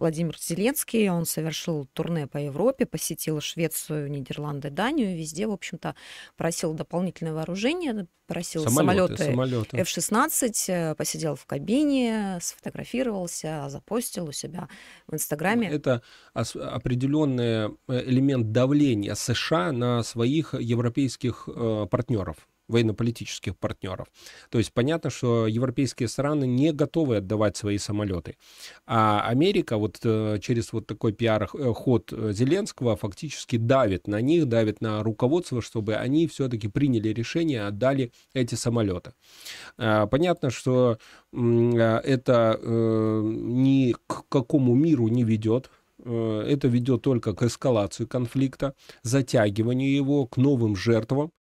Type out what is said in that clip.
Владимир Зеленский, он совершил турне по Европе, посетил Швецию, Нидерланды, Данию, везде, в общем-то, просил дополнительное вооружение, просил самолеты, самолеты, F-16, посидел в кабине, сфотографировался, запостил у себя в Инстаграме. Это определенный элемент давления США на своих европейских э, партнеров военно-политических партнеров. То есть понятно, что европейские страны не готовы отдавать свои самолеты. А Америка вот э, через вот такой пиар-ход э, Зеленского фактически давит на них, давит на руководство, чтобы они все-таки приняли решение, отдали эти самолеты. Понятно, что это э, ни к какому миру не ведет, это ведет только к эскалации конфликта, затягиванию его, к новым жертвам.